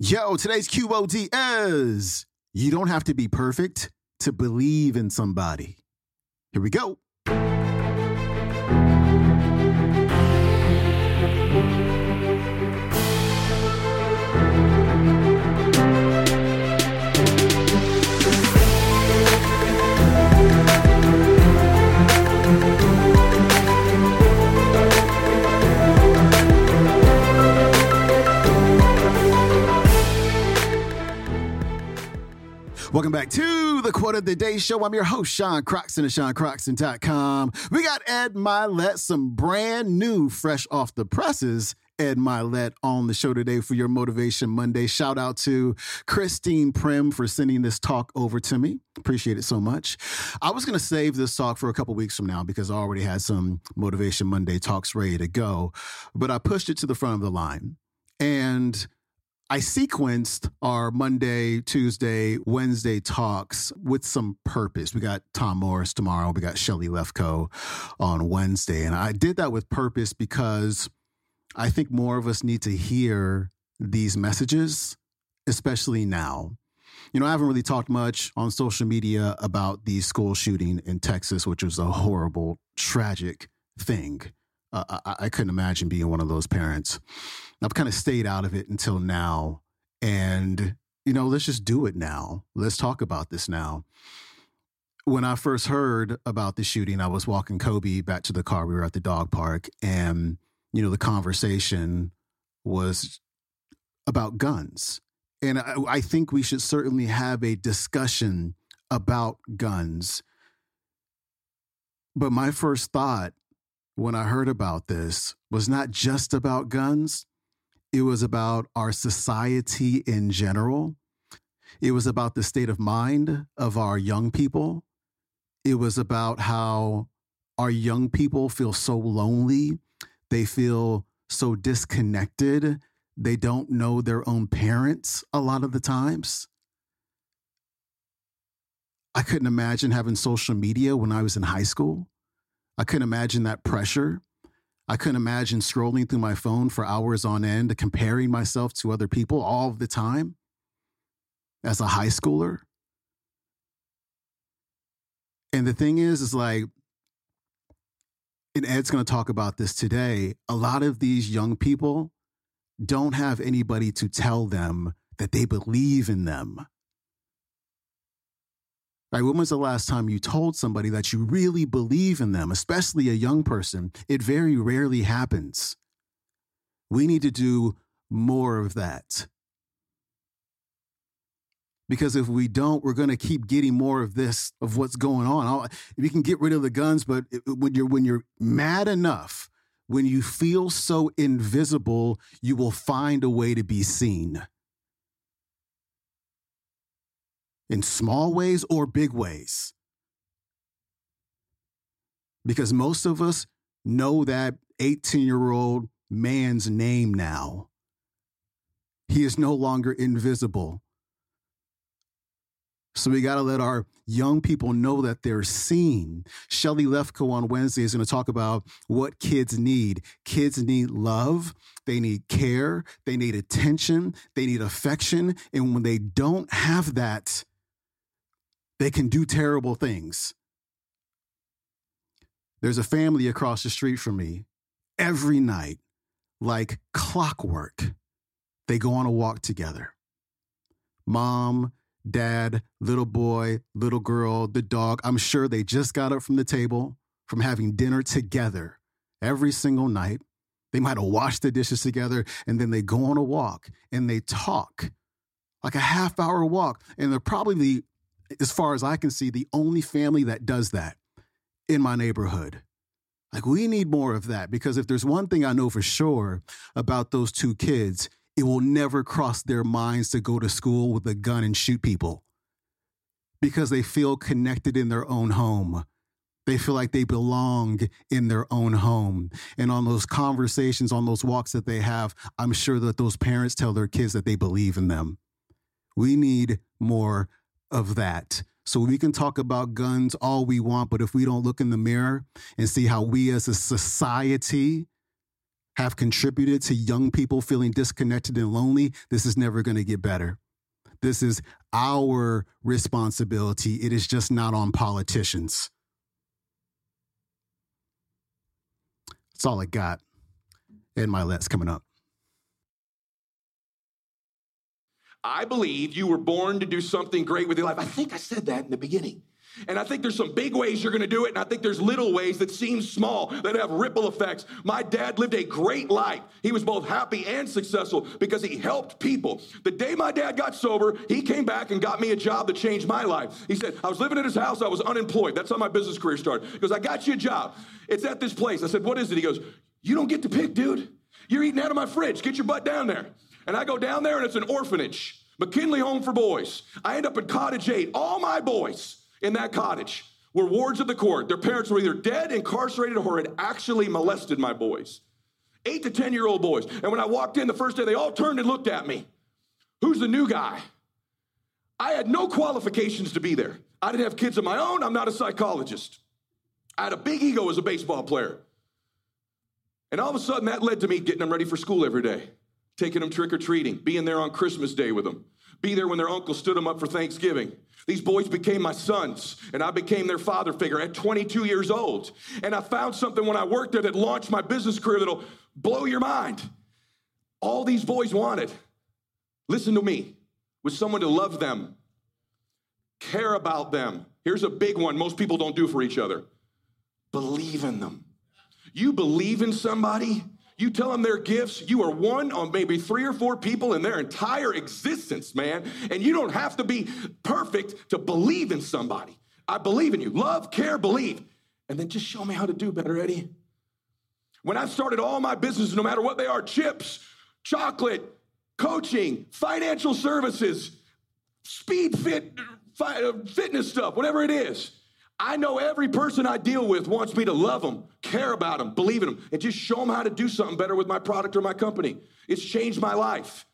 Yo, today's QOD is you don't have to be perfect to believe in somebody. Here we go. Welcome back to the Quote of the Day Show. I'm your host, Sean Croxton of SeanCroxton.com. We got Ed Mylett, some brand new, fresh off the presses. Ed Mylett on the show today for your Motivation Monday. Shout out to Christine Prim for sending this talk over to me. Appreciate it so much. I was going to save this talk for a couple weeks from now because I already had some Motivation Monday talks ready to go, but I pushed it to the front of the line. And I sequenced our Monday, Tuesday, Wednesday talks with some purpose. We got Tom Morris tomorrow. We got Shelly Lefkoe on Wednesday. And I did that with purpose because I think more of us need to hear these messages, especially now. You know, I haven't really talked much on social media about the school shooting in Texas, which was a horrible, tragic thing. Uh, I, I couldn't imagine being one of those parents. I've kind of stayed out of it until now. And, you know, let's just do it now. Let's talk about this now. When I first heard about the shooting, I was walking Kobe back to the car. We were at the dog park. And, you know, the conversation was about guns. And I, I think we should certainly have a discussion about guns. But my first thought when I heard about this was not just about guns, it was about our society in general. It was about the state of mind of our young people. It was about how our young people feel so lonely. They feel so disconnected. They don't know their own parents a lot of the times. I couldn't imagine having social media when I was in high school. I couldn't imagine that pressure. I couldn't imagine scrolling through my phone for hours on end, comparing myself to other people all the time as a high schooler. And the thing is, is like, and Ed's going to talk about this today. A lot of these young people don't have anybody to tell them that they believe in them. Right? When was the last time you told somebody that you really believe in them, especially a young person? It very rarely happens. We need to do more of that. Because if we don't, we're going to keep getting more of this of what's going on. We can get rid of the guns, but when you're when you're mad enough, when you feel so invisible, you will find a way to be seen. In small ways or big ways. Because most of us know that 18 year old man's name now. He is no longer invisible. So we got to let our young people know that they're seen. Shelly Lefkoe on Wednesday is going to talk about what kids need. Kids need love, they need care, they need attention, they need affection. And when they don't have that, they can do terrible things. There's a family across the street from me. Every night, like clockwork, they go on a walk together. Mom, dad, little boy, little girl, the dog. I'm sure they just got up from the table from having dinner together every single night. They might have washed the dishes together and then they go on a walk and they talk like a half hour walk. And they're probably as far as I can see, the only family that does that in my neighborhood. Like, we need more of that because if there's one thing I know for sure about those two kids, it will never cross their minds to go to school with a gun and shoot people because they feel connected in their own home. They feel like they belong in their own home. And on those conversations, on those walks that they have, I'm sure that those parents tell their kids that they believe in them. We need more of that. So we can talk about guns all we want, but if we don't look in the mirror and see how we as a society have contributed to young people feeling disconnected and lonely, this is never going to get better. This is our responsibility. It is just not on politicians. That's all I got. Ed Mylett's coming up. I believe you were born to do something great with your life. I think I said that in the beginning. And I think there's some big ways you're gonna do it, and I think there's little ways that seem small that have ripple effects. My dad lived a great life. He was both happy and successful because he helped people. The day my dad got sober, he came back and got me a job that changed my life. He said, I was living at his house, I was unemployed. That's how my business career started. He goes, I got you a job. It's at this place. I said, What is it? He goes, You don't get to pick, dude. You're eating out of my fridge. Get your butt down there. And I go down there, and it's an orphanage. McKinley Home for Boys. I end up at Cottage 8. All my boys in that cottage were wards of the court. Their parents were either dead, incarcerated, or had actually molested my boys. Eight to 10 year old boys. And when I walked in the first day, they all turned and looked at me. Who's the new guy? I had no qualifications to be there. I didn't have kids of my own. I'm not a psychologist. I had a big ego as a baseball player. And all of a sudden, that led to me getting them ready for school every day, taking them trick or treating, being there on Christmas Day with them, be there when their uncle stood them up for Thanksgiving. These boys became my sons, and I became their father figure at 22 years old. And I found something when I worked there that launched my business career that'll blow your mind. All these boys wanted, listen to me, was someone to love them, care about them. Here's a big one most people don't do for each other believe in them. You believe in somebody, you tell them their gifts, you are one on maybe three or four people in their entire existence, man. And you don't have to be perfect to believe in somebody. I believe in you. Love, care, believe. And then just show me how to do better, Eddie. When I started all my businesses, no matter what they are chips, chocolate, coaching, financial services, speed fit, uh, fitness stuff, whatever it is. I know every person I deal with wants me to love them, care about them, believe in them, and just show them how to do something better with my product or my company. It's changed my life.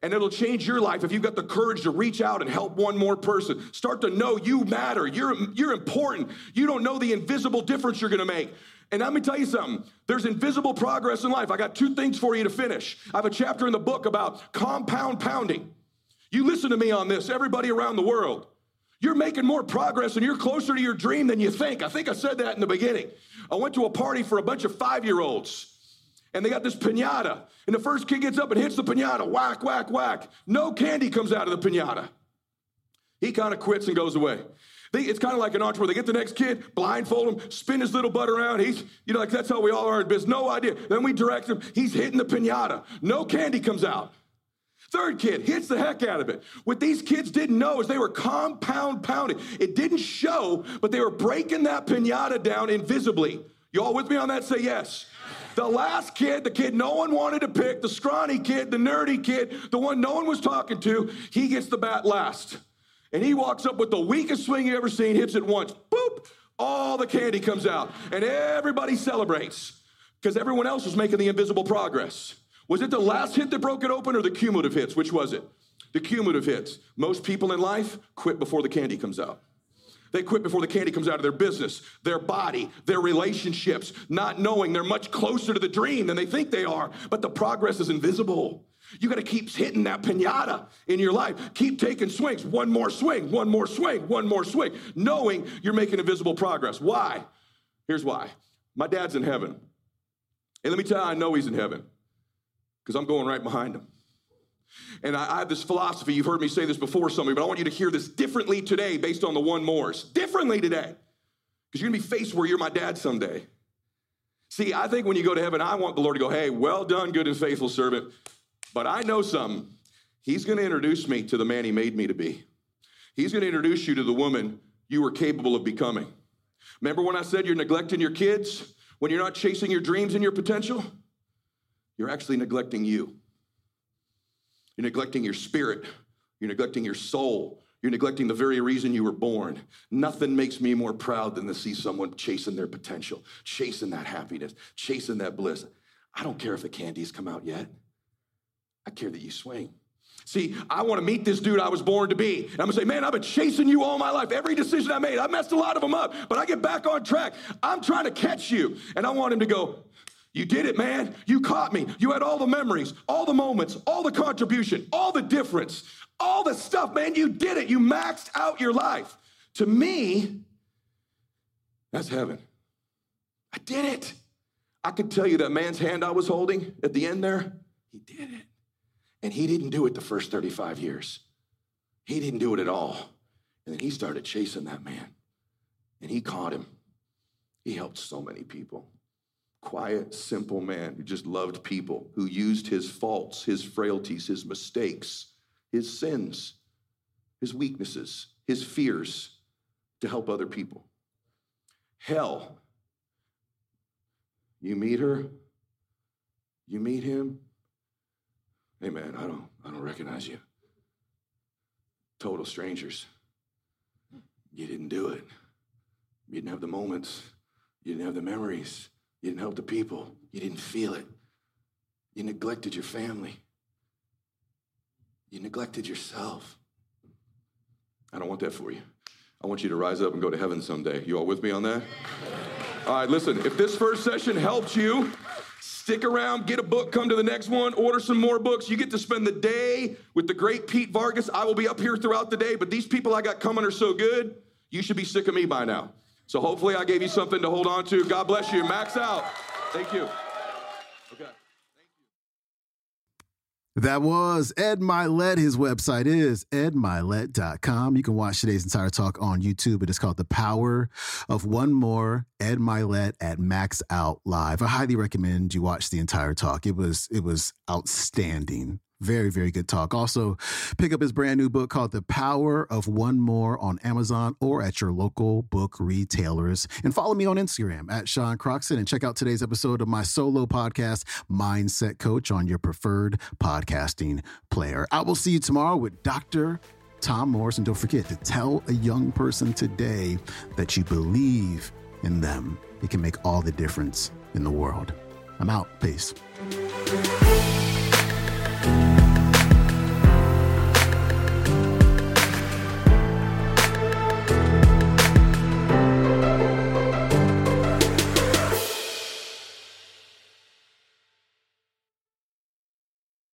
And it'll change your life if you've got the courage to reach out and help one more person. Start to know you matter. You're, you're important. You don't know the invisible difference you're gonna make. And let me tell you something there's invisible progress in life. I got two things for you to finish. I have a chapter in the book about compound pounding. You listen to me on this, everybody around the world. You're making more progress and you're closer to your dream than you think. I think I said that in the beginning. I went to a party for a bunch of five year olds and they got this pinata. And the first kid gets up and hits the pinata whack, whack, whack. No candy comes out of the pinata. He kind of quits and goes away. They, it's kind of like an entrepreneur. They get the next kid, blindfold him, spin his little butt around. He's, you know, like that's how we all are in business. No idea. Then we direct him. He's hitting the pinata. No candy comes out. Third kid hits the heck out of it. What these kids didn't know is they were compound pounding. It didn't show, but they were breaking that pinata down invisibly. You all with me on that? Say yes. The last kid, the kid no one wanted to pick, the scrawny kid, the nerdy kid, the one no one was talking to, he gets the bat last. And he walks up with the weakest swing you ever seen, hits it once, boop, all the candy comes out. And everybody celebrates because everyone else was making the invisible progress. Was it the last hit that broke it open or the cumulative hits? Which was it? The cumulative hits. Most people in life quit before the candy comes out. They quit before the candy comes out of their business, their body, their relationships, not knowing they're much closer to the dream than they think they are, but the progress is invisible. You got to keep hitting that pinata in your life. Keep taking swings. One more swing, one more swing, one more swing, knowing you're making invisible progress. Why? Here's why. My dad's in heaven. And let me tell you, I know he's in heaven because I'm going right behind him. And I, I, have this philosophy, you've heard me say this before, somebody, but I want you to hear this differently today based on the one mores. Differently today. Because you're gonna be faced where you're my dad someday. See, I think when you go to heaven, I want the Lord to go, hey, well done, good and faithful servant. But I know something. He's gonna introduce me to the man he made me to be. He's gonna introduce you to the woman you were capable of becoming. Remember when I said you're neglecting your kids? When you're not chasing your dreams and your potential? You're actually neglecting you. You're neglecting your spirit. You're neglecting your soul. You're neglecting the very reason you were born. Nothing makes me more proud than to see someone chasing their potential, chasing that happiness, chasing that bliss. I don't care if the candies come out yet. I care that you swing. See, I want to meet this dude I was born to be. And I'm going to say, man, I've been chasing you all my life. Every decision I made, I messed a lot of them up, but I get back on track. I'm trying to catch you. And I want him to go, You did it, man. You caught me. You had all the memories, all the moments, all the contribution, all the difference, all the stuff, man. You did it. You maxed out your life. To me, that's heaven. I did it. I could tell you that man's hand I was holding at the end there, he did it. And he didn't do it the first 35 years. He didn't do it at all. And then he started chasing that man. And he caught him. He helped so many people. Quiet, simple man who just loved people, who used his faults, his frailties, his mistakes, his sins, his weaknesses, his fears to help other people. Hell, you meet her, you meet him. Hey man, I don't I don't recognize you. Total strangers. You didn't do it. You didn't have the moments. You didn't have the memories. You didn't help the people. You didn't feel it. You neglected your family. You neglected yourself. I don't want that for you. I want you to rise up and go to heaven someday. You all with me on that? All right, listen, if this first session helped you, stick around, get a book, come to the next one, order some more books. You get to spend the day with the great Pete Vargas. I will be up here throughout the day, but these people I got coming are so good, you should be sick of me by now. So hopefully I gave you something to hold on to. God bless you. Max out. Thank you. Okay. That was Ed Mylett. His website is edmylett.com. You can watch today's entire talk on YouTube. It is called The Power of One More, Ed Mylett at Max Out Live. I highly recommend you watch the entire talk. It was it was outstanding. Very, very good talk. Also, pick up his brand new book called The Power of One More on Amazon or at your local book retailers. And follow me on Instagram at Sean Croxton and check out today's episode of my solo podcast, Mindset Coach, on your preferred podcasting player. I will see you tomorrow with Dr. Tom Morris. And don't forget to tell a young person today that you believe in them. It can make all the difference in the world. I'm out. Peace.